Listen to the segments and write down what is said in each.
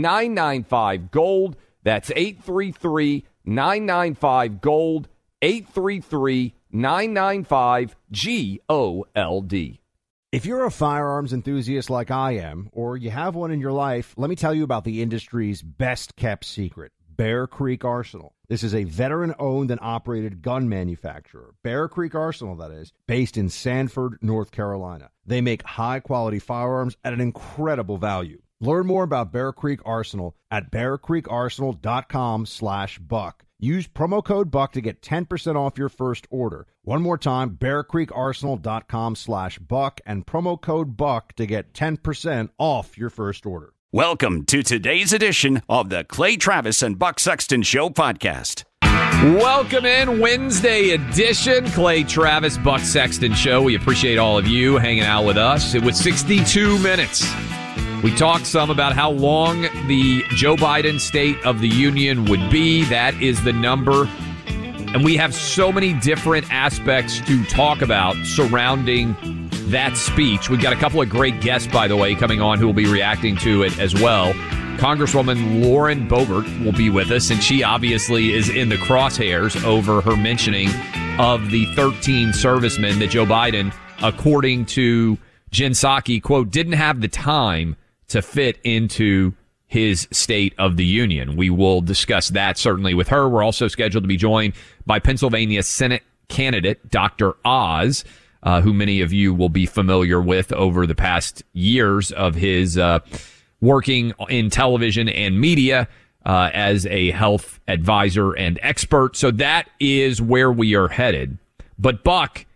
995 Gold. That's 833 995 Gold. 833 995 G O L D. If you're a firearms enthusiast like I am, or you have one in your life, let me tell you about the industry's best kept secret Bear Creek Arsenal. This is a veteran owned and operated gun manufacturer, Bear Creek Arsenal, that is, based in Sanford, North Carolina. They make high quality firearms at an incredible value. Learn more about Bear Creek Arsenal at bearcreekarsenal.com slash buck. Use promo code BUCK to get 10% off your first order. One more time, bearcreekarsenal.com slash buck and promo code BUCK to get 10% off your first order. Welcome to today's edition of the Clay Travis and Buck Sexton Show podcast. Welcome in Wednesday edition, Clay Travis, Buck Sexton Show. We appreciate all of you hanging out with us. It was 62 minutes. We talked some about how long the Joe Biden State of the Union would be. That is the number. And we have so many different aspects to talk about surrounding that speech. We've got a couple of great guests, by the way, coming on who will be reacting to it as well. Congresswoman Lauren Boebert will be with us, and she obviously is in the crosshairs over her mentioning of the 13 servicemen that Joe Biden, according to Jen Psaki, quote, didn't have the time to fit into his State of the Union. We will discuss that certainly with her. We're also scheduled to be joined by Pennsylvania Senate candidate Dr. Oz, uh, who many of you will be familiar with over the past years of his uh, working in television and media. Uh, as a health advisor and expert. So that is where we are headed. But Buck,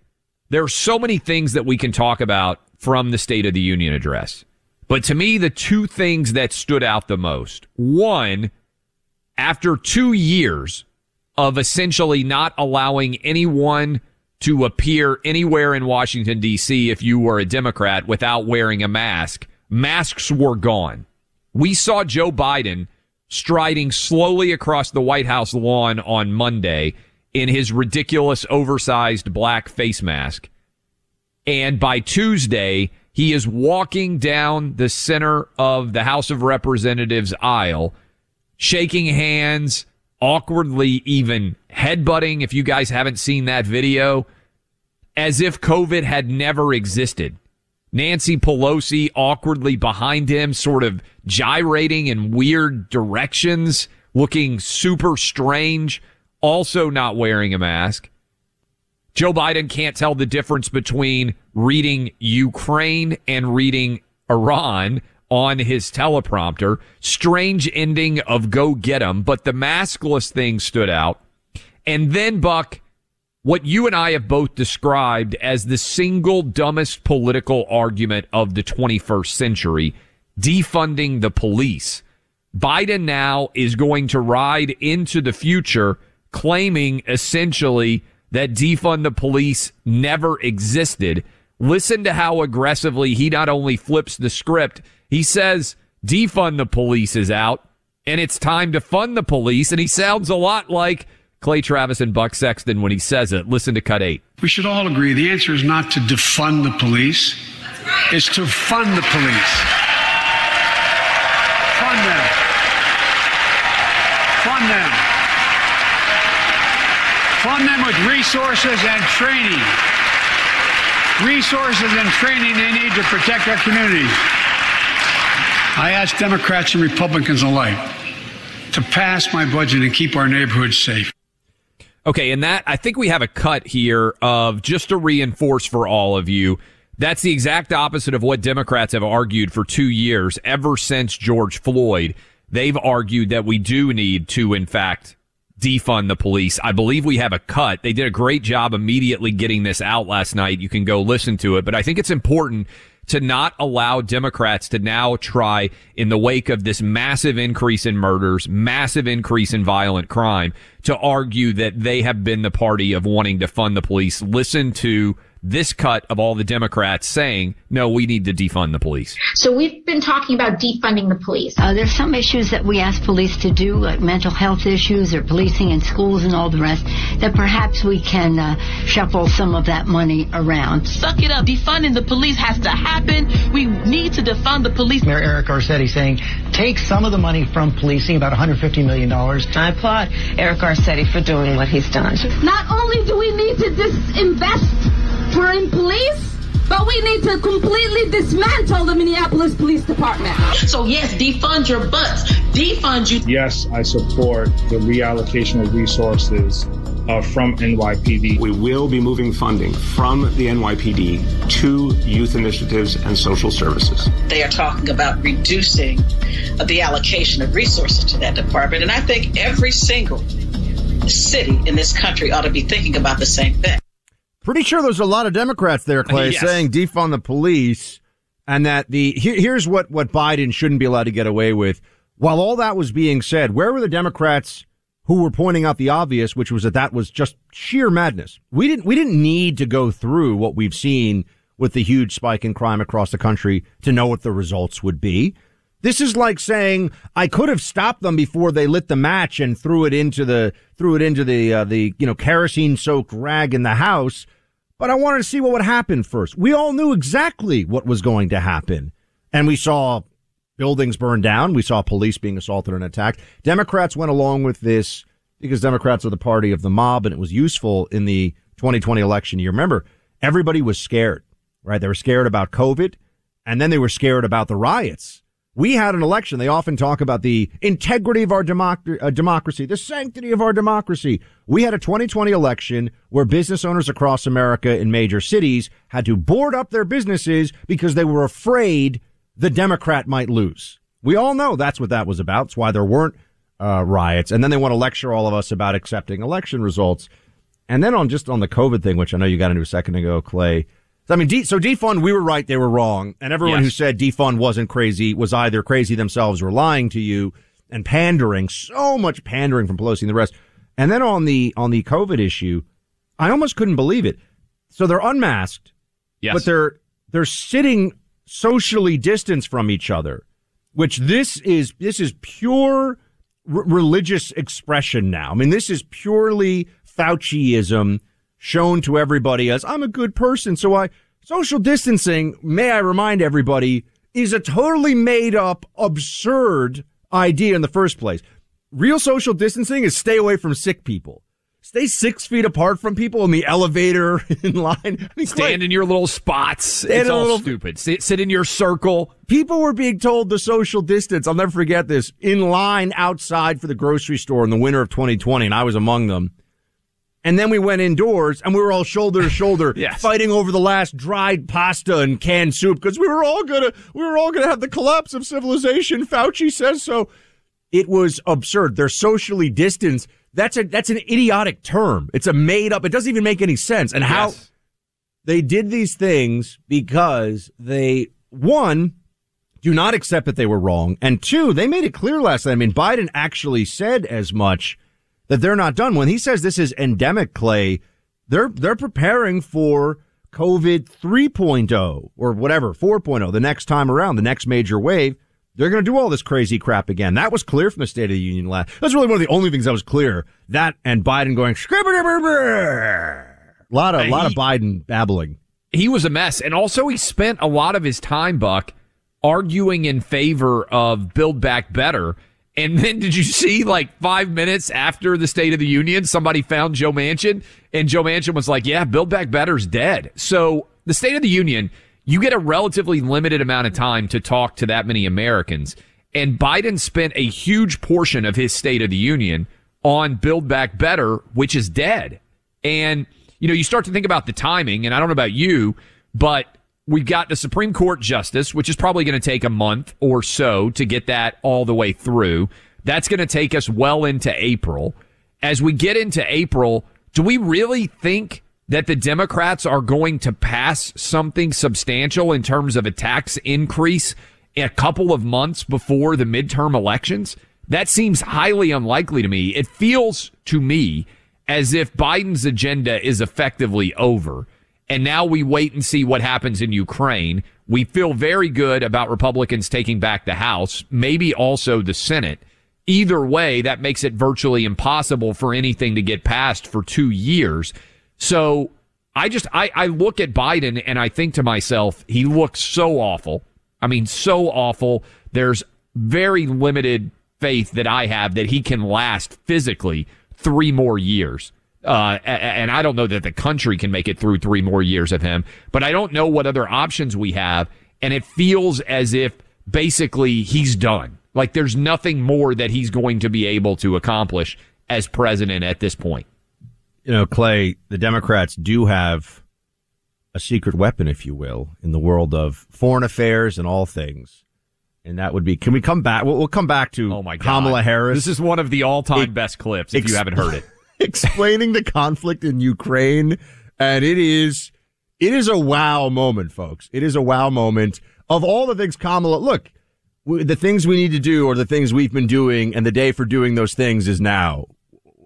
there are so many things that we can talk about from the State of the Union address. But to me, the two things that stood out the most one, after two years of essentially not allowing anyone to appear anywhere in Washington, D.C., if you were a Democrat without wearing a mask, masks were gone. We saw Joe Biden striding slowly across the White House lawn on Monday in his ridiculous oversized black face mask. And by Tuesday, he is walking down the center of the House of Representatives aisle, shaking hands, awkwardly even headbutting. If you guys haven't seen that video, as if COVID had never existed. Nancy Pelosi awkwardly behind him, sort of gyrating in weird directions, looking super strange, also not wearing a mask. Joe Biden can't tell the difference between reading Ukraine and reading Iran on his teleprompter. Strange ending of go get 'em, but the maskless thing stood out. And then Buck, what you and I have both described as the single dumbest political argument of the 21st century, defunding the police. Biden now is going to ride into the future claiming essentially that defund the police never existed. Listen to how aggressively he not only flips the script, he says defund the police is out and it's time to fund the police. And he sounds a lot like Clay Travis and Buck Sexton when he says it. Listen to cut eight. We should all agree the answer is not to defund the police, it's to fund the police. Fund them. Fund them. Fund them with resources and training. Resources and training they need to protect our communities. I ask Democrats and Republicans alike to pass my budget and keep our neighborhoods safe. Okay, and that I think we have a cut here of just to reinforce for all of you. That's the exact opposite of what Democrats have argued for two years ever since George Floyd. They've argued that we do need to, in fact, defund the police. I believe we have a cut. They did a great job immediately getting this out last night. You can go listen to it, but I think it's important to not allow Democrats to now try in the wake of this massive increase in murders, massive increase in violent crime to argue that they have been the party of wanting to fund the police. Listen to this cut of all the Democrats saying, no, we need to defund the police. So we've been talking about defunding the police. Uh, there's some issues that we ask police to do, like mental health issues or policing in schools and all the rest, that perhaps we can uh, shuffle some of that money around. Suck it up. Defunding the police has to happen. We need to defund the police. Mayor Eric Garcetti saying, take some of the money from policing, about $150 million. I applaud Eric Garcetti for doing what he's done. Not only do we need to disinvest for in police, but we need to completely dismantle the Minneapolis Police Department. So yes, defund your butts. Defund you. Yes, I support the reallocation of resources uh, from NYPD. We will be moving funding from the NYPD to youth initiatives and social services. They are talking about reducing the allocation of resources to that department, and I think every single city in this country ought to be thinking about the same thing. Pretty sure there's a lot of Democrats there, Clay, yes. saying defund the police, and that the here, here's what what Biden shouldn't be allowed to get away with. While all that was being said, where were the Democrats who were pointing out the obvious, which was that that was just sheer madness? We didn't we didn't need to go through what we've seen with the huge spike in crime across the country to know what the results would be. This is like saying I could have stopped them before they lit the match and threw it into the threw it into the uh, the you know kerosene soaked rag in the house but I wanted to see what would happen first. We all knew exactly what was going to happen. And we saw buildings burned down. We saw police being assaulted and attacked. Democrats went along with this because Democrats are the party of the mob and it was useful in the 2020 election year. Remember, everybody was scared, right? They were scared about COVID and then they were scared about the riots we had an election. They often talk about the integrity of our democ- uh, democracy, the sanctity of our democracy. We had a 2020 election where business owners across America in major cities had to board up their businesses because they were afraid the Democrat might lose. We all know that's what that was about. It's why there weren't uh, riots. And then they want to lecture all of us about accepting election results. And then on just on the COVID thing, which I know you got into a second ago, Clay, I mean, de- so defund, we were right, they were wrong. And everyone yes. who said defund wasn't crazy was either crazy themselves or lying to you and pandering, so much pandering from Pelosi and the rest. And then on the, on the COVID issue, I almost couldn't believe it. So they're unmasked, yes. but they're, they're sitting socially distanced from each other, which this is, this is pure r- religious expression now. I mean, this is purely Fauciism shown to everybody as I'm a good person. So I, social distancing, may I remind everybody, is a totally made up, absurd idea in the first place. Real social distancing is stay away from sick people. Stay six feet apart from people in the elevator in line. I mean, Stand in your little spots. It's all little, stupid. Sit, sit in your circle. People were being told the social distance. I'll never forget this. In line outside for the grocery store in the winter of 2020, and I was among them. And then we went indoors and we were all shoulder to shoulder yes. fighting over the last dried pasta and canned soup because we were all gonna we were all gonna have the collapse of civilization. Fauci says so. It was absurd. They're socially distanced. That's a that's an idiotic term. It's a made up. It doesn't even make any sense. And how yes. they did these things because they one do not accept that they were wrong, and two they made it clear last night. I mean, Biden actually said as much that they're not done. When he says this is endemic, Clay, they're they're preparing for COVID 3.0 or whatever, 4.0, the next time around, the next major wave. They're going to do all this crazy crap again. That was clear from the State of the Union last. That's really one of the only things that was clear. That and Biden going a lot of a lot of Biden babbling. He was a mess, and also he spent a lot of his time, Buck, arguing in favor of Build Back Better and then did you see like five minutes after the State of the Union, somebody found Joe Manchin and Joe Manchin was like, yeah, Build Back Better's dead. So the State of the Union, you get a relatively limited amount of time to talk to that many Americans. And Biden spent a huge portion of his State of the Union on Build Back Better, which is dead. And, you know, you start to think about the timing, and I don't know about you, but we've got the Supreme Court justice, which is probably going to take a month or so to get that all the way through. That's going to take us well into April. As we get into April, do we really think that the Democrats are going to pass something substantial in terms of a tax increase a couple of months before the midterm elections? That seems highly unlikely to me. It feels to me as if Biden's agenda is effectively over. And now we wait and see what happens in Ukraine. We feel very good about Republicans taking back the House, maybe also the Senate. Either way, that makes it virtually impossible for anything to get passed for two years. So I just, I, I look at Biden and I think to myself, he looks so awful. I mean, so awful. There's very limited faith that I have that he can last physically three more years. Uh, and I don't know that the country can make it through three more years of him, but I don't know what other options we have. And it feels as if basically he's done. Like there's nothing more that he's going to be able to accomplish as president at this point. You know, Clay, the Democrats do have a secret weapon, if you will, in the world of foreign affairs and all things. And that would be, can we come back? We'll, we'll come back to oh my God. Kamala Harris. This is one of the all time best clips if ex- you haven't heard it. explaining the conflict in Ukraine. And it is, it is a wow moment, folks. It is a wow moment of all the things Kamala, look, the things we need to do or the things we've been doing and the day for doing those things is now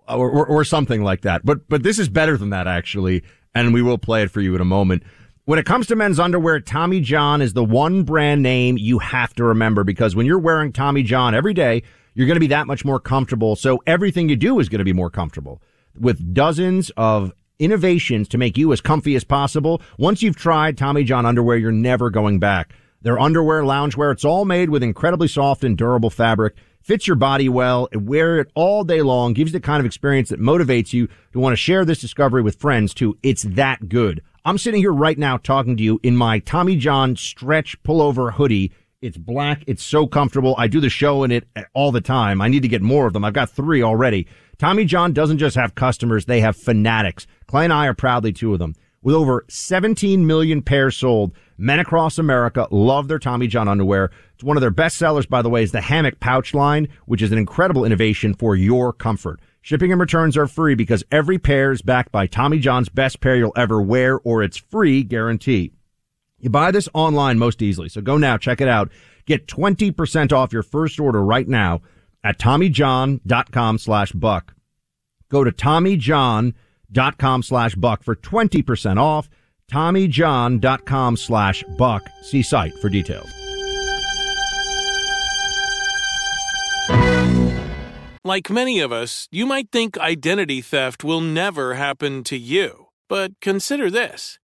or, or, or something like that. But, but this is better than that, actually. And we will play it for you in a moment. When it comes to men's underwear, Tommy John is the one brand name you have to remember because when you're wearing Tommy John every day, you're going to be that much more comfortable. So everything you do is going to be more comfortable with dozens of innovations to make you as comfy as possible. Once you've tried Tommy John underwear, you're never going back. Their underwear, loungewear, it's all made with incredibly soft and durable fabric. Fits your body well. Wear it all day long. Gives you the kind of experience that motivates you to want to share this discovery with friends too. It's that good. I'm sitting here right now talking to you in my Tommy John stretch pullover hoodie it's black. It's so comfortable. I do the show in it all the time. I need to get more of them. I've got three already. Tommy John doesn't just have customers. They have fanatics. Clay and I are proudly two of them. With over 17 million pairs sold, men across America love their Tommy John underwear. It's one of their best sellers, by the way, is the hammock pouch line, which is an incredible innovation for your comfort. Shipping and returns are free because every pair is backed by Tommy John's best pair you'll ever wear or it's free guarantee. You buy this online most easily. So go now, check it out. Get 20% off your first order right now at TommyJohn.com slash buck. Go to TommyJohn.com slash buck for 20% off. TommyJohn.com slash buck. See site for details. Like many of us, you might think identity theft will never happen to you. But consider this.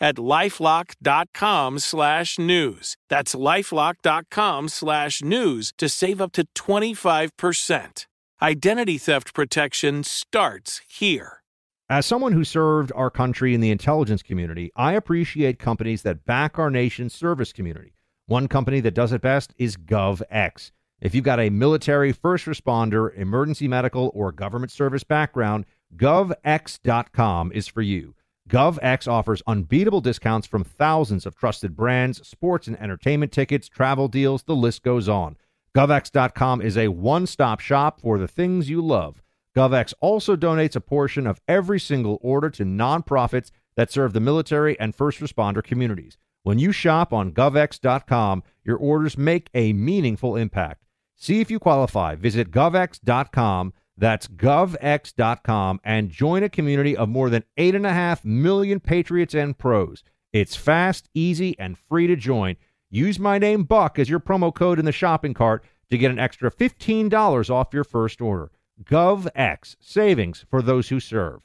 at lifelock.com slash news. That's lifelock.com slash news to save up to 25%. Identity theft protection starts here. As someone who served our country in the intelligence community, I appreciate companies that back our nation's service community. One company that does it best is GovX. If you've got a military, first responder, emergency medical, or government service background, GovX.com is for you. GovX offers unbeatable discounts from thousands of trusted brands, sports and entertainment tickets, travel deals, the list goes on. GovX.com is a one stop shop for the things you love. GovX also donates a portion of every single order to nonprofits that serve the military and first responder communities. When you shop on govx.com, your orders make a meaningful impact. See if you qualify. Visit govx.com. That's govx.com and join a community of more than 8.5 million patriots and pros. It's fast, easy, and free to join. Use my name Buck as your promo code in the shopping cart to get an extra $15 off your first order. GovX, savings for those who serve.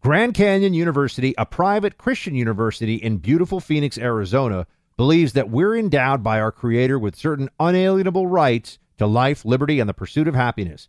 Grand Canyon University, a private Christian university in beautiful Phoenix, Arizona, believes that we're endowed by our Creator with certain unalienable rights to life, liberty, and the pursuit of happiness.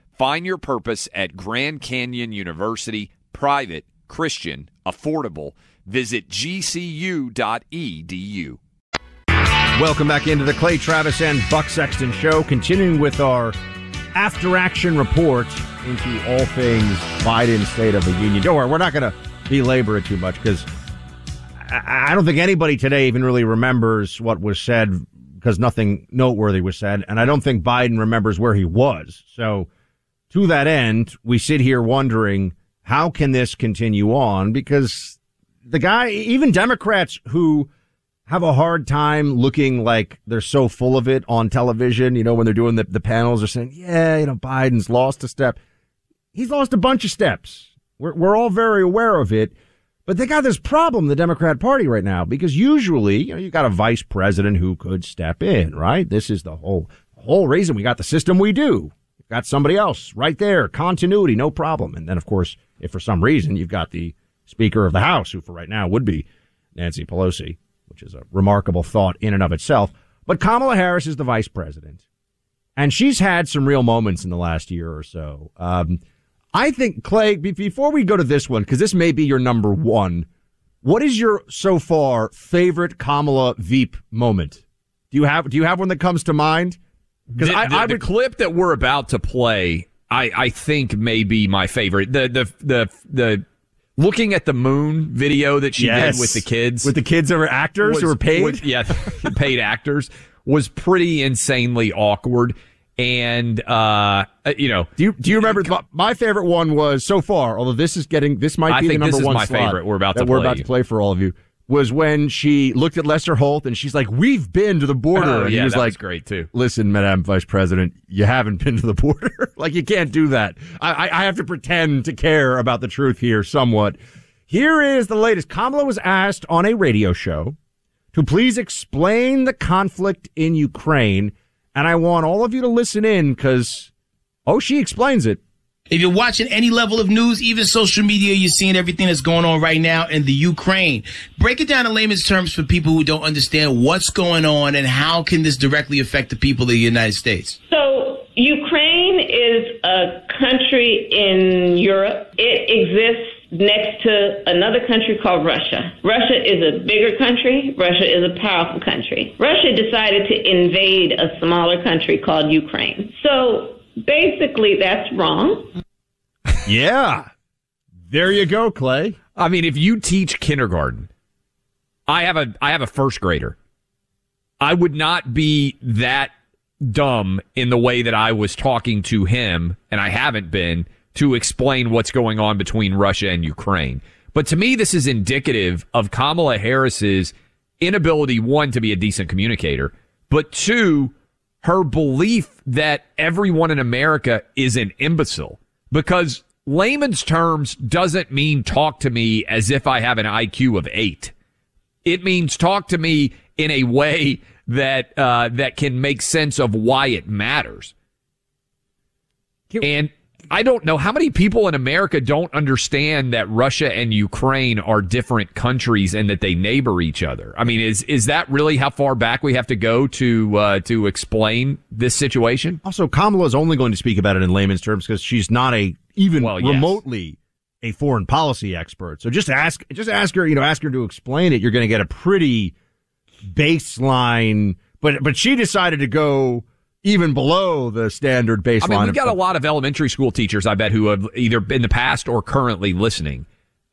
Find your purpose at Grand Canyon University, private, Christian, affordable. Visit gcu.edu. Welcome back into the Clay Travis and Buck Sexton show, continuing with our after action report into all things Biden State of the Union. Don't worry, we're not going to belabor it too much because I, I don't think anybody today even really remembers what was said because nothing noteworthy was said. And I don't think Biden remembers where he was. So to that end, we sit here wondering how can this continue on? Because the guy, even Democrats who have a hard time looking like they're so full of it on television, you know, when they're doing the, the panels, are saying, yeah, you know, Biden's lost a step. He's lost a bunch of steps. We're, we're all very aware of it. But they got this problem, the Democrat Party right now, because usually, you know, you got a vice president who could step in, right? This is the whole, whole reason we got the system we do. Got somebody else right there, continuity, no problem. And then, of course, if for some reason you've got the Speaker of the House, who for right now would be Nancy Pelosi, which is a remarkable thought in and of itself. But Kamala Harris is the vice president, and she's had some real moments in the last year or so. Um, I think, Clay, before we go to this one, because this may be your number one, what is your so far favorite Kamala Veep moment? Do you have Do you have one that comes to mind? Because I, the, I would... the clip that we're about to play, I, I think may be my favorite. The the the the looking at the moon video that she yes. did with the kids, with the kids that were actors was, who were paid, was, yeah, paid actors, was pretty insanely awkward. And uh, you know, do you do you remember my, my, favorite one was so far? Although this is getting this might be I the number one my favorite. We're about to we're about to play for all of you was when she looked at Lester Holt and she's like, "We've been to the border." Oh, and yeah, he was like, was great too. Listen, Madam Vice President, you haven't been to the border. like you can't do that. I, I have to pretend to care about the truth here somewhat. Here is the latest. Kamala was asked on a radio show to please explain the conflict in Ukraine, and I want all of you to listen in because, oh, she explains it. If you're watching any level of news, even social media, you're seeing everything that's going on right now in the Ukraine. Break it down in layman's terms for people who don't understand what's going on and how can this directly affect the people of the United States. So Ukraine is a country in Europe. It exists next to another country called Russia. Russia is a bigger country. Russia is a powerful country. Russia decided to invade a smaller country called Ukraine. So basically, that's wrong. yeah. There you go, Clay. I mean, if you teach kindergarten, I have a I have a first grader. I would not be that dumb in the way that I was talking to him, and I haven't been to explain what's going on between Russia and Ukraine. But to me, this is indicative of Kamala Harris's inability, one, to be a decent communicator, but two, her belief that everyone in America is an imbecile because layman's terms doesn't mean talk to me as if I have an IQ of eight. It means talk to me in a way that uh, that can make sense of why it matters. And I don't know how many people in America don't understand that Russia and Ukraine are different countries and that they neighbor each other. I mean, is is that really how far back we have to go to uh, to explain this situation? Also, Kamala is only going to speak about it in layman's terms because she's not a even Well, yes. remotely a foreign policy expert. So just ask, just ask her, you know, ask her to explain it. You're going to get a pretty baseline. But but she decided to go even below the standard baseline. I mean, we've got a lot of elementary school teachers, I bet, who have either in the past or currently listening.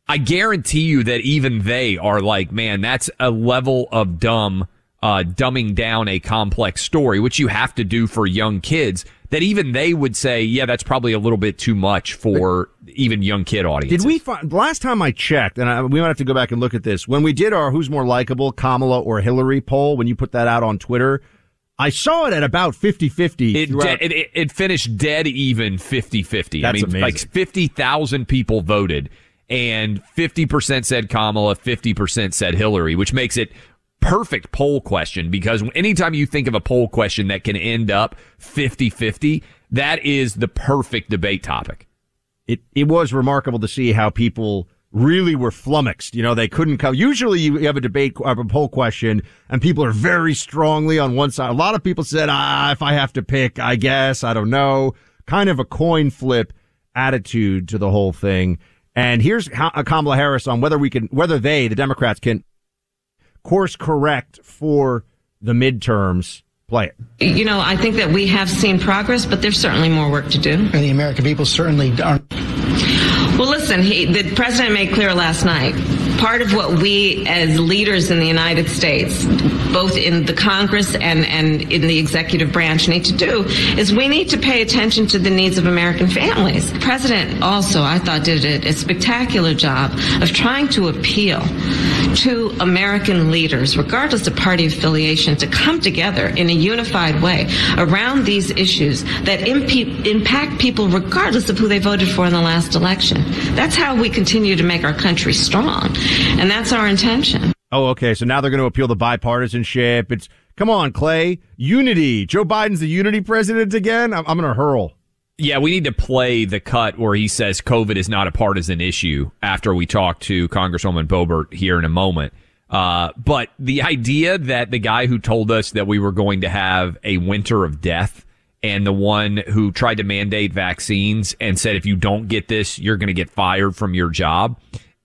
I guarantee you that even they are like, man, that's a level of dumb, uh, dumbing down a complex story, which you have to do for young kids. That even they would say, yeah, that's probably a little bit too much for even young kid audiences. Did we find last time I checked, and I, we might have to go back and look at this when we did our "Who's More Likable, Kamala or Hillary" poll? When you put that out on Twitter, I saw it at about 50-50 It, de- it, it, it finished dead even 50-50. I That's mean, like 50,000 people voted and 50% said Kamala, 50% said Hillary, which makes it perfect poll question because anytime you think of a poll question that can end up 50-50, that is the perfect debate topic. it it was remarkable to see how people really were flummoxed. You know, they couldn't come. Usually, you have a debate, a poll question, and people are very strongly on one side. A lot of people said, "Ah, if I have to pick, I guess I don't know." Kind of a coin flip attitude to the whole thing. And here's how, uh, Kamala Harris on whether we can, whether they, the Democrats, can course correct for the midterms. Play it. You know, I think that we have seen progress, but there's certainly more work to do. And the American people certainly aren't. Well, listen, he, the president made clear last night. Part of what we, as leaders in the United States, both in the Congress and, and in the executive branch, need to do is we need to pay attention to the needs of American families. The president also, I thought, did a, a spectacular job of trying to appeal to American leaders, regardless of party affiliation, to come together in a unified way around these issues that impact people regardless of who they voted for in the last election. That's how we continue to make our country strong. And that's our intention. Oh, okay. So now they're going to appeal the bipartisanship. It's come on, Clay. Unity. Joe Biden's the unity president again. I'm, I'm going to hurl. Yeah, we need to play the cut where he says COVID is not a partisan issue after we talk to Congresswoman Boebert here in a moment. Uh, but the idea that the guy who told us that we were going to have a winter of death and the one who tried to mandate vaccines and said if you don't get this, you're going to get fired from your job,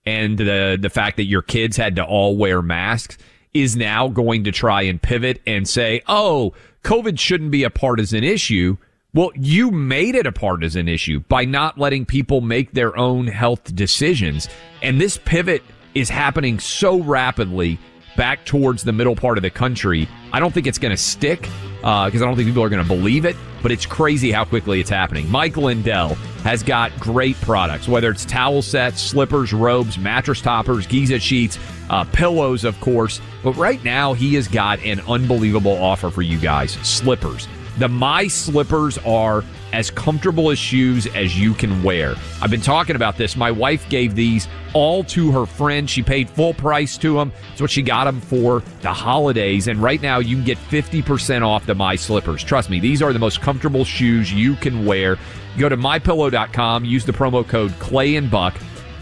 and the the fact that your kids had to all wear masks is now going to try and pivot and say, "Oh, COVID shouldn't be a partisan issue." Well, you made it a partisan issue by not letting people make their own health decisions. And this pivot is happening so rapidly back towards the middle part of the country. I don't think it's going to stick because I don't think people are going to believe it, but it's crazy how quickly it's happening. Mike Lindell has got great products, whether it's towel sets, slippers, robes, mattress toppers, Giza sheets, uh, pillows, of course. But right now, he has got an unbelievable offer for you guys slippers. The My Slippers are as comfortable as shoes as you can wear. I've been talking about this. My wife gave these all to her friend. She paid full price to them. It's what she got them for the holidays. And right now, you can get 50% off the My Slippers. Trust me, these are the most comfortable shoes you can wear. Go to mypillow.com, use the promo code Clay and Buck.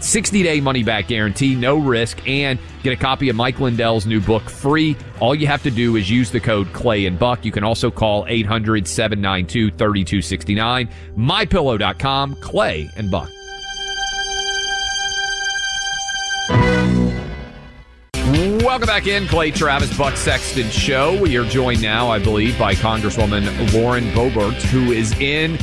60 day money back guarantee, no risk, and get a copy of Mike Lindell's new book free. All you have to do is use the code Clay and Buck. You can also call 800 792 3269. MyPillow.com, Clay and Buck. Welcome back in, Clay Travis, Buck Sexton Show. We are joined now, I believe, by Congresswoman Lauren Boebert, who is in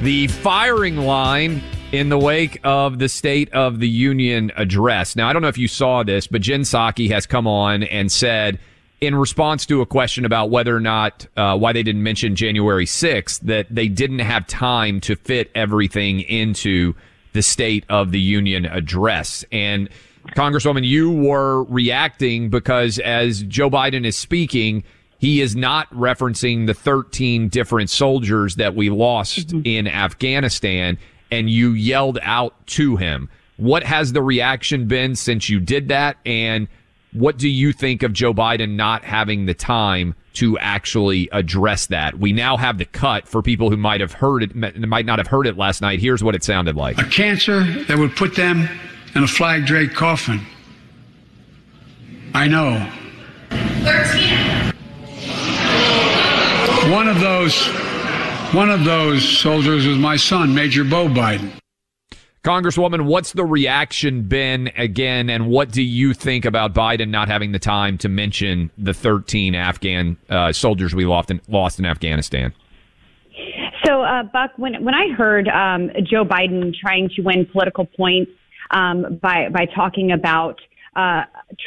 the firing line in the wake of the State of the Union address. Now, I don't know if you saw this, but Jen Psaki has come on and said, in response to a question about whether or not uh, why they didn't mention January 6th, that they didn't have time to fit everything into the State of the Union address. And Congresswoman, you were reacting because as Joe Biden is speaking, he is not referencing the 13 different soldiers that we lost in Afghanistan, and you yelled out to him. What has the reaction been since you did that? And what do you think of Joe Biden not having the time to actually address that. We now have the cut for people who might have heard it, might not have heard it last night. Here's what it sounded like. A cancer that would put them in a flag draped coffin. I know. 13. One of those, one of those soldiers was my son, Major Beau Biden. Congresswoman, what's the reaction been again, and what do you think about Biden not having the time to mention the 13 Afghan uh, soldiers we lost in, lost in Afghanistan? So, uh, Buck, when when I heard um, Joe Biden trying to win political points um, by by talking about uh,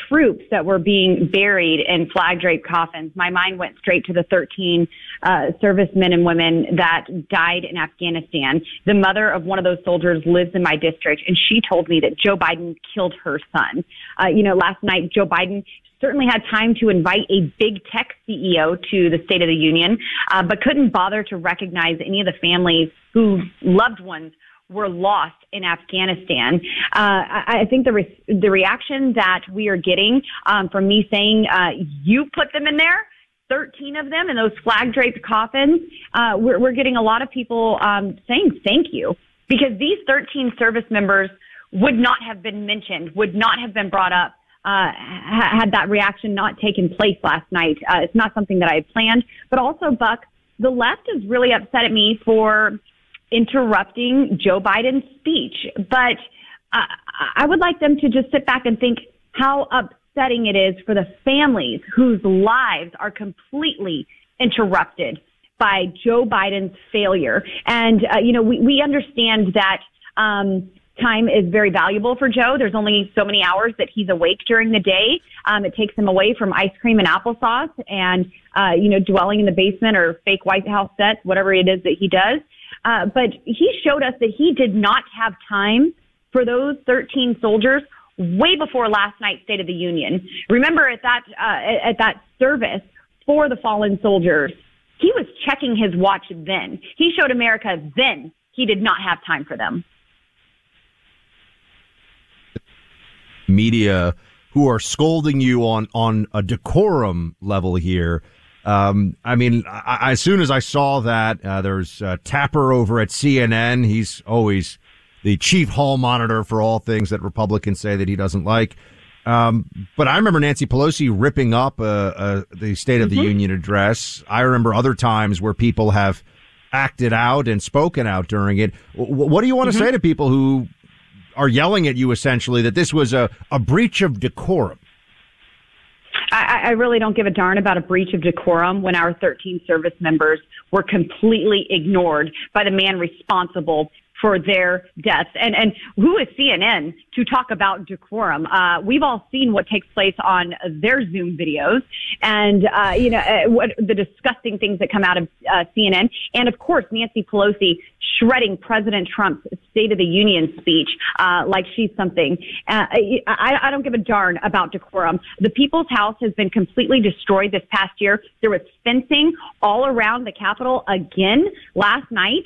troops that were being buried in flag draped coffins, my mind went straight to the 13 uh, servicemen and women that died in Afghanistan. The mother of one of those soldiers lives in my district, and she told me that Joe Biden killed her son. Uh, you know, last night, Joe Biden certainly had time to invite a big tech CEO to the State of the Union, uh, but couldn't bother to recognize any of the families whose loved ones were lost in Afghanistan. Uh, I, I, think the re- the reaction that we are getting um, from me saying uh, you put them in there. 13 of them in those flag draped coffins. Uh, we're, we're, getting a lot of people um, saying thank you because these 13 service members would not have been mentioned, would not have been brought up uh, had that reaction not taken place last night. Uh, it's not something that I had planned, but also Buck, the left is really upset at me for interrupting Joe Biden's speech. But uh, I would like them to just sit back and think how upsetting it is for the families whose lives are completely interrupted by Joe Biden's failure. And, uh, you know, we, we understand that, um, time is very valuable for Joe. There's only so many hours that he's awake during the day. Um, it takes him away from ice cream and applesauce and, uh, you know, dwelling in the basement or fake White House sets, whatever it is that he does. Uh, but he showed us that he did not have time for those 13 soldiers way before last night's State of the Union. Remember at that uh, at that service for the fallen soldiers, he was checking his watch then. He showed America then he did not have time for them. Media who are scolding you on on a decorum level here um, I mean, I, as soon as I saw that, uh, there's uh, Tapper over at CNN. He's always the chief hall monitor for all things that Republicans say that he doesn't like. Um, but I remember Nancy Pelosi ripping up uh, uh the State of mm-hmm. the Union address. I remember other times where people have acted out and spoken out during it. W- what do you want to mm-hmm. say to people who are yelling at you essentially that this was a, a breach of decorum? I, I really don't give a darn about a breach of decorum when our 13 service members were completely ignored by the man responsible for their deaths. And and who is CNN to talk about decorum? Uh, we've all seen what takes place on their Zoom videos, and uh, you know uh, what the disgusting things that come out of uh, CNN, and of course Nancy Pelosi shredding President Trump's State of the Union speech uh, like she's something. Uh, I, I don't give a darn about decorum. The People's House has been completely destroyed this past year. There was fencing all around the Capitol again last night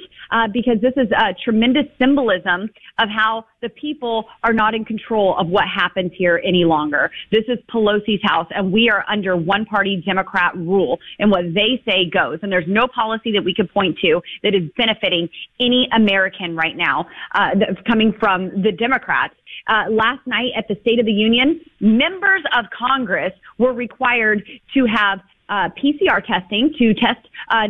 because this is a tremendous tremendous symbolism of how the people are not in control of what happens here any longer. This is Pelosi's house and we are under one party Democrat rule and what they say goes. And there's no policy that we could point to that is benefiting any American right now, uh, coming from the Democrats. Uh, last night at the State of the Union, members of Congress were required to have uh, PCR testing to test uh,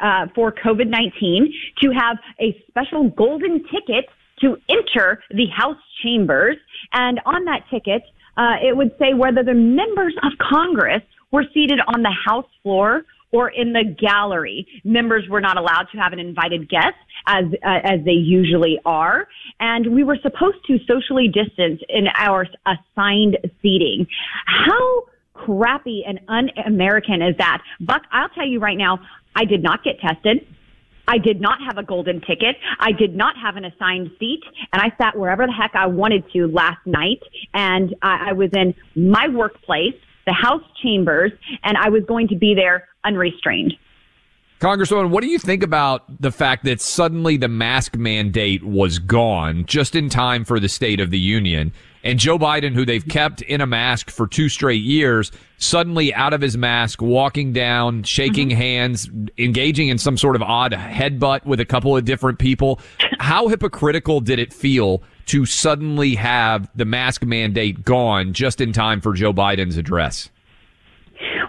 uh, for COVID 19, to have a special golden ticket to enter the House chambers. And on that ticket, uh, it would say whether the members of Congress were seated on the House floor or in the gallery. Members were not allowed to have an invited guest as uh, as they usually are, and we were supposed to socially distance in our assigned seating. How crappy and un-American is that? Buck, I'll tell you right now, I did not get tested. I did not have a golden ticket. I did not have an assigned seat, and I sat wherever the heck I wanted to last night. And I, I was in my workplace, the House chambers, and I was going to be there unrestrained. Congresswoman, what do you think about the fact that suddenly the mask mandate was gone just in time for the State of the Union? And Joe Biden, who they've kept in a mask for two straight years, suddenly out of his mask, walking down, shaking mm-hmm. hands, engaging in some sort of odd headbutt with a couple of different people. How hypocritical did it feel to suddenly have the mask mandate gone just in time for Joe Biden's address?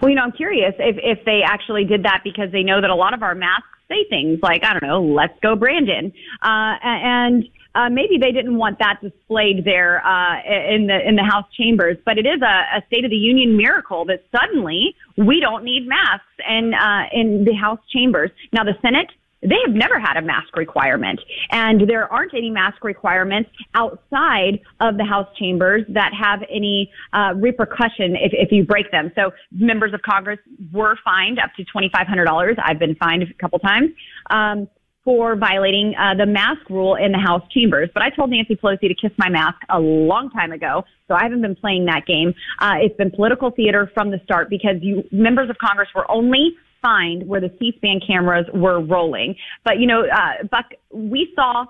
Well, you know, I'm curious if, if they actually did that because they know that a lot of our masks say things like, I don't know, let's go Brandon. Uh, and, uh, maybe they didn't want that displayed there uh, in the in the House chambers, but it is a, a State of the Union miracle that suddenly we don't need masks in uh, in the House chambers. Now the Senate they have never had a mask requirement. And there aren't any mask requirements outside of the House chambers that have any uh, repercussion if, if you break them. So members of Congress were fined up to $2,500. I've been fined a couple times. Um, for violating uh, the mask rule in the House chambers. But I told Nancy Pelosi to kiss my mask a long time ago, so I haven't been playing that game. Uh, it's been political theater from the start because you members of Congress were only fined where the C-SPAN cameras were rolling. But you know, uh, Buck, we saw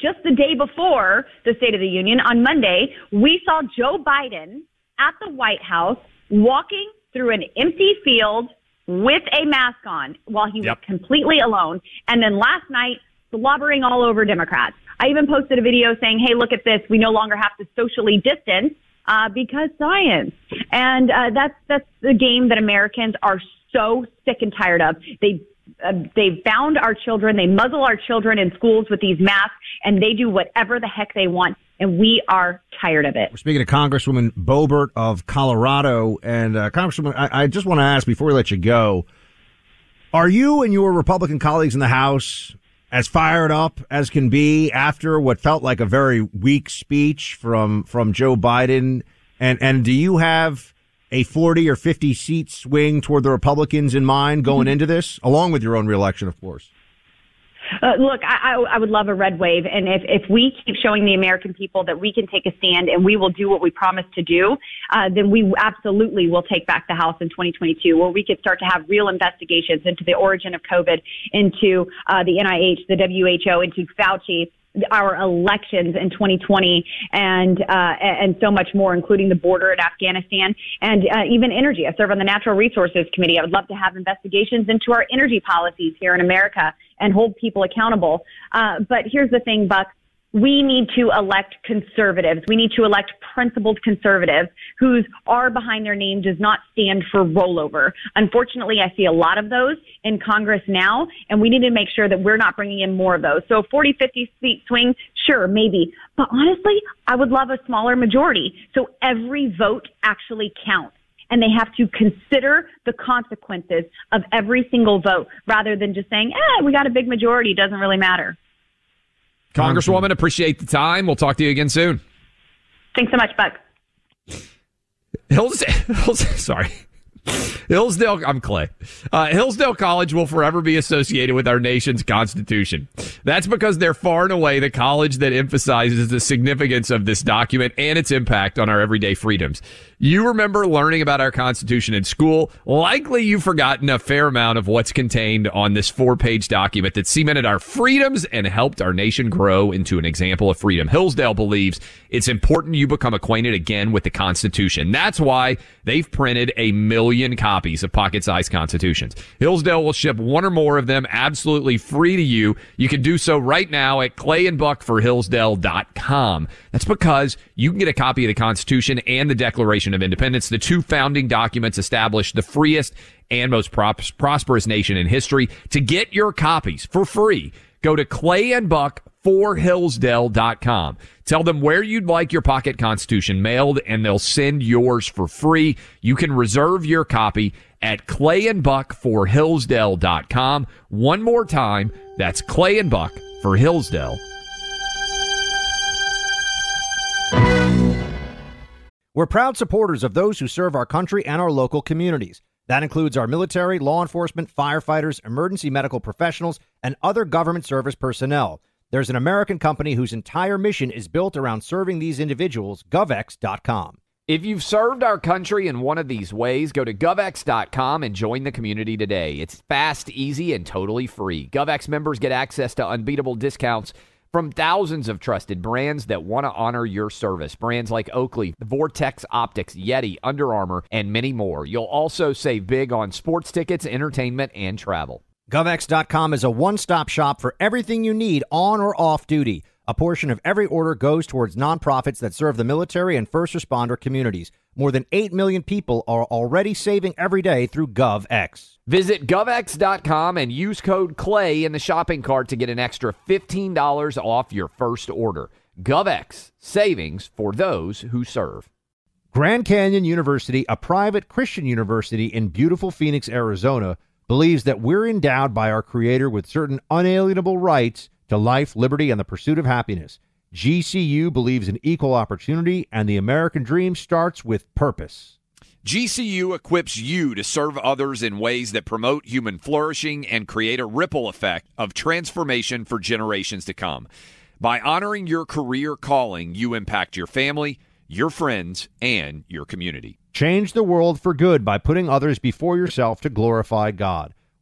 just the day before the State of the Union on Monday, we saw Joe Biden at the White House walking through an empty field with a mask on while he yep. was completely alone. And then last night, slobbering all over Democrats. I even posted a video saying, "Hey, look at this. We no longer have to socially distance." Uh, because science, and uh, that's that's the game that Americans are so sick and tired of. They uh, they bound our children, they muzzle our children in schools with these masks, and they do whatever the heck they want. And we are tired of it. We're speaking to Congresswoman Boebert of Colorado. And uh, Congresswoman, I, I just want to ask before we let you go are you and your Republican colleagues in the House as fired up as can be after what felt like a very weak speech from, from Joe Biden? And, and do you have a 40 or 50 seat swing toward the Republicans in mind going mm-hmm. into this, along with your own reelection, of course? Uh, look, I, I would love a red wave, and if if we keep showing the American people that we can take a stand and we will do what we promised to do, uh, then we absolutely will take back the House in 2022, where we could start to have real investigations into the origin of COVID, into uh, the NIH, the WHO, into Fauci, our elections in 2020 and uh, and so much more, including the border in Afghanistan and uh, even energy. I serve on the Natural Resources Committee. I would love to have investigations into our energy policies here in America and hold people accountable. Uh, but here's the thing, Buck we need to elect conservatives. We need to elect principled conservatives whose R behind their name does not stand for rollover. Unfortunately, I see a lot of those in Congress now, and we need to make sure that we're not bringing in more of those. So 40, 50 seat swing, sure, maybe. But honestly, I would love a smaller majority. So every vote actually counts and they have to consider the consequences of every single vote rather than just saying, eh, we got a big majority, doesn't really matter. Congresswoman, appreciate the time. We'll talk to you again soon. Thanks so much, Buck. Hills, Hills sorry. Hillsdale, I'm Clay. Uh, Hillsdale College will forever be associated with our nation's constitution. That's because they're far and away the college that emphasizes the significance of this document and its impact on our everyday freedoms. You remember learning about our Constitution in school. Likely you've forgotten a fair amount of what's contained on this four page document that cemented our freedoms and helped our nation grow into an example of freedom. Hillsdale believes it's important you become acquainted again with the Constitution. That's why they've printed a million copies of pocket sized Constitutions. Hillsdale will ship one or more of them absolutely free to you. You can do so right now at clayandbuckforhillsdale.com. That's because you can get a copy of the Constitution and the Declaration of Independence. The two founding documents established the freest and most prosperous nation in history. To get your copies for free, go to clayandbuckforhillsdale.com. Tell them where you'd like your pocket constitution mailed and they'll send yours for free. You can reserve your copy at clayandbuckforhillsdale.com. One more time, that's Clay and Buck for Hillsdale. We're proud supporters of those who serve our country and our local communities. That includes our military, law enforcement, firefighters, emergency medical professionals, and other government service personnel. There's an American company whose entire mission is built around serving these individuals, govx.com. If you've served our country in one of these ways, go to govx.com and join the community today. It's fast, easy, and totally free. GovX members get access to unbeatable discounts from thousands of trusted brands that want to honor your service. Brands like Oakley, Vortex Optics, Yeti, Under Armour, and many more. You'll also save big on sports tickets, entertainment, and travel. GovX.com is a one stop shop for everything you need on or off duty. A portion of every order goes towards nonprofits that serve the military and first responder communities. More than 8 million people are already saving every day through GovX. Visit govx.com and use code CLAY in the shopping cart to get an extra $15 off your first order. GovX, savings for those who serve. Grand Canyon University, a private Christian university in beautiful Phoenix, Arizona, believes that we're endowed by our Creator with certain unalienable rights to life, liberty, and the pursuit of happiness. GCU believes in equal opportunity, and the American dream starts with purpose. GCU equips you to serve others in ways that promote human flourishing and create a ripple effect of transformation for generations to come. By honoring your career calling, you impact your family, your friends, and your community. Change the world for good by putting others before yourself to glorify God.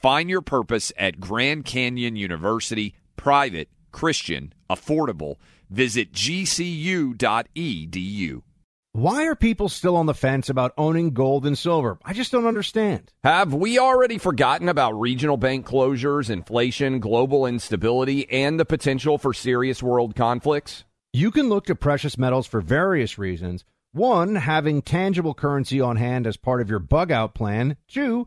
Find your purpose at Grand Canyon University, private, Christian, affordable. Visit gcu.edu. Why are people still on the fence about owning gold and silver? I just don't understand. Have we already forgotten about regional bank closures, inflation, global instability, and the potential for serious world conflicts? You can look to precious metals for various reasons. One, having tangible currency on hand as part of your bug out plan. Two,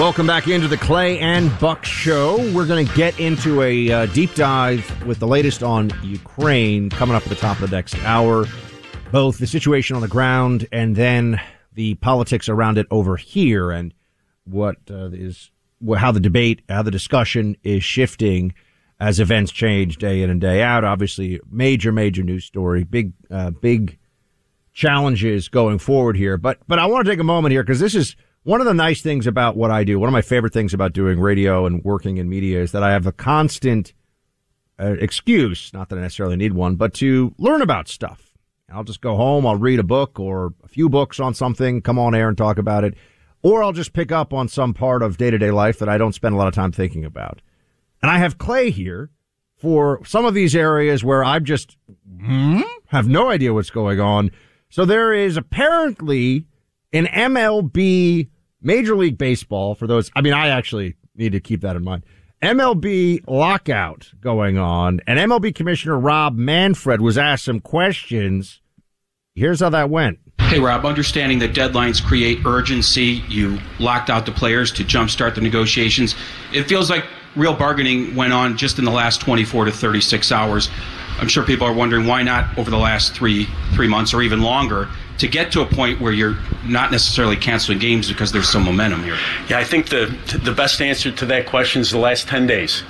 Welcome back into the Clay and Buck Show. We're going to get into a uh, deep dive with the latest on Ukraine coming up at the top of the next hour. Both the situation on the ground and then the politics around it over here and what uh, is how the debate, how the discussion is shifting as events change day in and day out. Obviously, major, major news story, big, uh, big challenges going forward here. But, but I want to take a moment here because this is one of the nice things about what I do. One of my favorite things about doing radio and working in media is that I have a constant uh, excuse, not that I necessarily need one, but to learn about stuff. I'll just go home, I'll read a book or a few books on something, come on air and talk about it or I'll just pick up on some part of day to day life that I don't spend a lot of time thinking about. And I have Clay here for some of these areas where I just hmm, have no idea what's going on. So there is apparently an MLB Major League Baseball for those. I mean, I actually need to keep that in mind. MLB lockout going on, and MLB Commissioner Rob Manfred was asked some questions. Here's how that went. Hey, Rob, understanding that deadlines create urgency, you locked out the players to jumpstart the negotiations. It feels like real bargaining went on just in the last 24 to 36 hours. I'm sure people are wondering why not over the last three three months or even longer to get to a point where you're not necessarily canceling games because there's some momentum here. Yeah, I think the the best answer to that question is the last 10 days.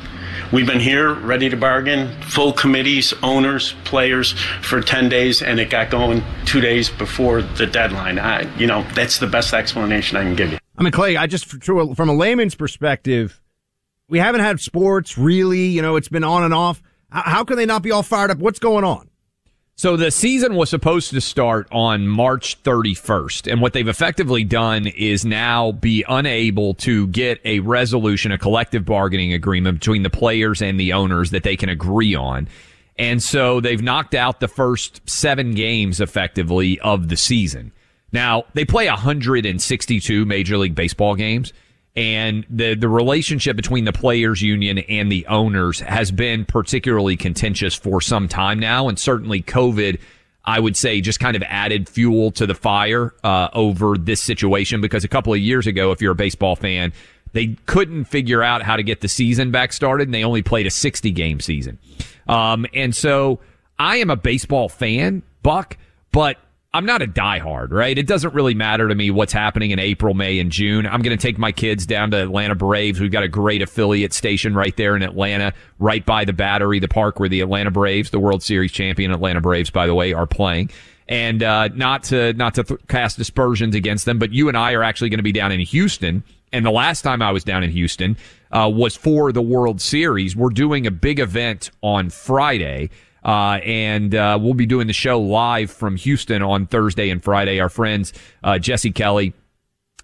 We've been here ready to bargain, full committees, owners, players for 10 days, and it got going two days before the deadline. I, you know, that's the best explanation I can give you. I mean, Clay, I just, from a layman's perspective, we haven't had sports really, you know, it's been on and off. How can they not be all fired up? What's going on? So the season was supposed to start on March 31st. And what they've effectively done is now be unable to get a resolution, a collective bargaining agreement between the players and the owners that they can agree on. And so they've knocked out the first seven games effectively of the season. Now they play 162 Major League Baseball games and the the relationship between the players union and the owners has been particularly contentious for some time now. And certainly covid i would say just kind of added fuel to the fire uh, over this situation. Because a couple of years ago if you're a baseball fan they couldn't figure out how to get the season back started. And they only played a 60 game season. Um, and so i am a baseball fan buck but I'm not a diehard, right? It doesn't really matter to me what's happening in April, May, and June. I'm going to take my kids down to Atlanta Braves. We've got a great affiliate station right there in Atlanta, right by the Battery, the park where the Atlanta Braves, the World Series champion Atlanta Braves, by the way, are playing. And uh, not to not to th- cast aspersions against them, but you and I are actually going to be down in Houston. And the last time I was down in Houston uh, was for the World Series. We're doing a big event on Friday. Uh, and uh, we'll be doing the show live from Houston on Thursday and Friday. Our friends uh, Jesse Kelly.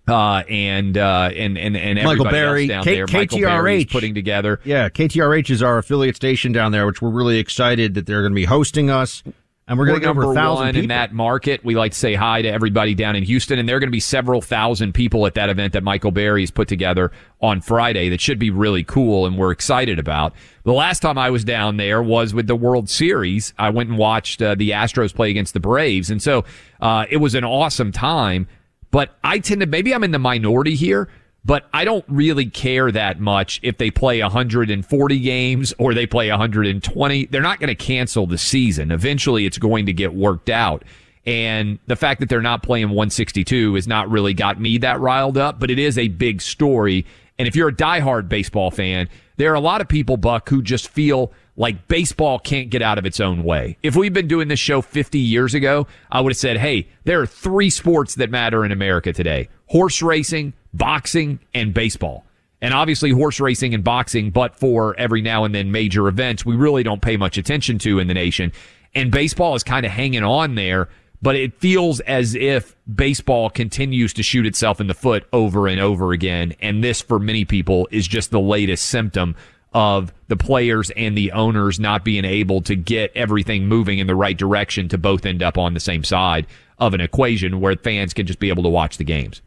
Uh, and, uh, and, and, and Michael Berry, down K- there. Michael Berry is KTRH. putting together. Yeah, KTRH is our affiliate station down there, which we're really excited that they're going to be hosting us. And we're going to get over a thousand one people. in that market. We like to say hi to everybody down in Houston, and there are going to be several thousand people at that event that Michael Berry has put together on Friday. That should be really cool, and we're excited about. The last time I was down there was with the World Series. I went and watched uh, the Astros play against the Braves, and so uh, it was an awesome time. But I tend to maybe I'm in the minority here but I don't really care that much if they play 140 games or they play 120. They're not going to cancel the season. Eventually, it's going to get worked out. And the fact that they're not playing 162 has not really got me that riled up, but it is a big story. And if you're a diehard baseball fan, there are a lot of people, Buck, who just feel like baseball can't get out of its own way. If we'd been doing this show 50 years ago, I would have said, hey, there are three sports that matter in America today horse racing, boxing, and baseball. And obviously, horse racing and boxing, but for every now and then major events, we really don't pay much attention to in the nation. And baseball is kind of hanging on there, but it feels as if baseball continues to shoot itself in the foot over and over again. And this, for many people, is just the latest symptom of the players and the owners not being able to get everything moving in the right direction to both end up on the same side of an equation where fans can just be able to watch the games.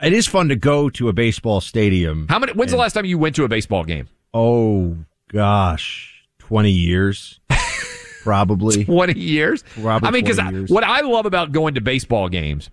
It is fun to go to a baseball stadium. How many? When's the last time you went to a baseball game? Oh gosh, twenty years, probably twenty years. Probably I mean, because what I love about going to baseball games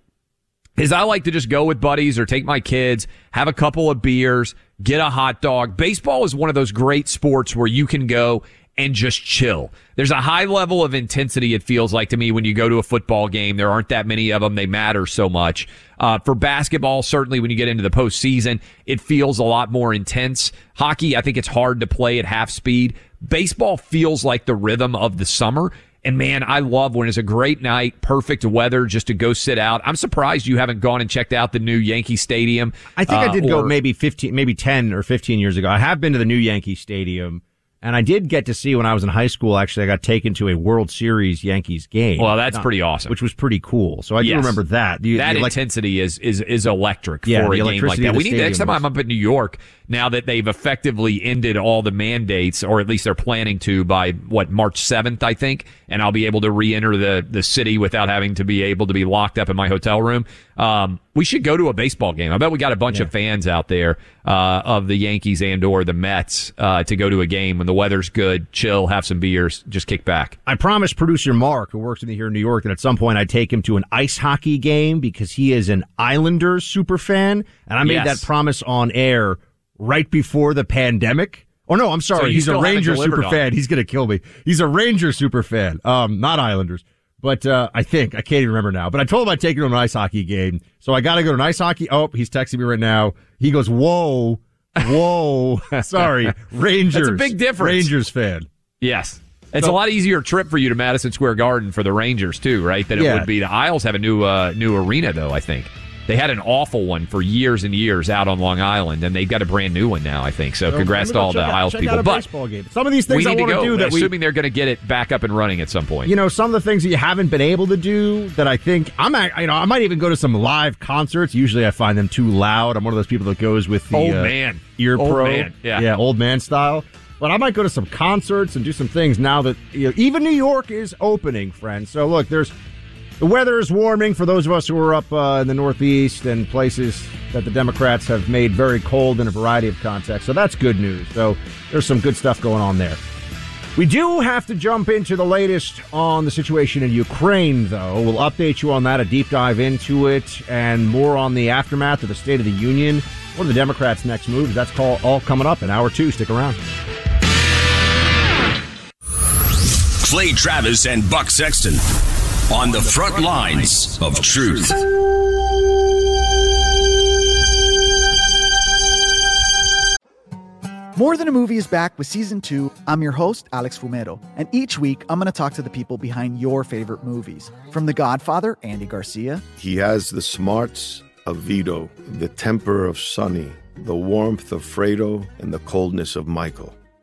is I like to just go with buddies or take my kids, have a couple of beers, get a hot dog. Baseball is one of those great sports where you can go and just chill. There's a high level of intensity, it feels like to me, when you go to a football game. There aren't that many of them. They matter so much. Uh, for basketball, certainly when you get into the postseason, it feels a lot more intense. Hockey, I think it's hard to play at half speed. Baseball feels like the rhythm of the summer. And man, I love when it's a great night, perfect weather just to go sit out. I'm surprised you haven't gone and checked out the new Yankee Stadium. I think uh, I did go maybe fifteen, maybe ten or fifteen years ago. I have been to the new Yankee Stadium, and I did get to see when I was in high school. Actually, I got taken to a World Series Yankees game. Well, that's Not- pretty awesome. which was pretty cool. So I do remember that. The- that the elec- intensity is is is electric Yeah, for a game like that. We need next time stadium I'm up in New York. Now that they've effectively ended all the mandates, or at least they're planning to by what March 7th, I think, and I'll be able to re-enter the the city without having to be able to be locked up in my hotel room. Um, we should go to a baseball game. I bet we got a bunch of fans out there uh, of the Yankees and or the Mets uh, to go to a game when the weather's good, chill, have some beers, just kick back. I promised producer Mark, who works with me here in New York, that at some point I'd take him to an ice hockey game because he is an Islanders super fan, and I made Yes. that promise on air right before the pandemic. Oh no, I'm sorry. you He's a Ranger super fan. He's gonna kill me. He's a Ranger super fan. Um, not Islanders. But uh, I think I can't even remember now. But I told him I'd take him to an ice hockey game, so I got to go to an ice hockey. Oh, he's texting me right now. He goes, "Whoa, whoa, sorry, Rangers." That's a big difference. Rangers fan. Yes. It's So- a lot easier trip for you to Madison Square Garden for the Rangers too, right? Than it Yeah. would be. The Isles have a new uh, new arena though. I think. They had an awful one for years and years out on Long Island, and they've got a brand new one now. I think so. So congrats to all the out- Isles people. but. Some of these things we I need to go, do that we- assuming they're going to get it back up and running at some point. You know, some of the things that you haven't been able to do that I think I'm, at, you know, I might even go to some live concerts. Usually, I find them too loud. I'm one of those people that goes with the Old uh, man. ear Old pro, man, yeah. yeah, old man style. But I might go to some concerts and do some things now that you know, even New York is opening, friends. So look, there's the weather is warming for those of us who are up uh, in the Northeast and places that the Democrats have made very cold in a variety of contexts. So that's good news. So there's some good stuff going on there. We do have to jump into the latest on the situation in Ukraine, though. We'll update you on that, a deep dive into it, and more on the aftermath of the State of the Union. What are the Democrats' next moves? That's all coming up in hour two. Stick around. Clay Travis and Buck Sexton on the front lines of truth. More Than a Movie is back with season two. I'm your host, Alex Fumero, and each week I'm going to talk to the people behind your favorite movies. From The Godfather, Andy Garcia, He has the smarts of Vito, the temper of Sonny, the warmth of Fredo, and the coldness of Michael.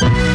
Bye.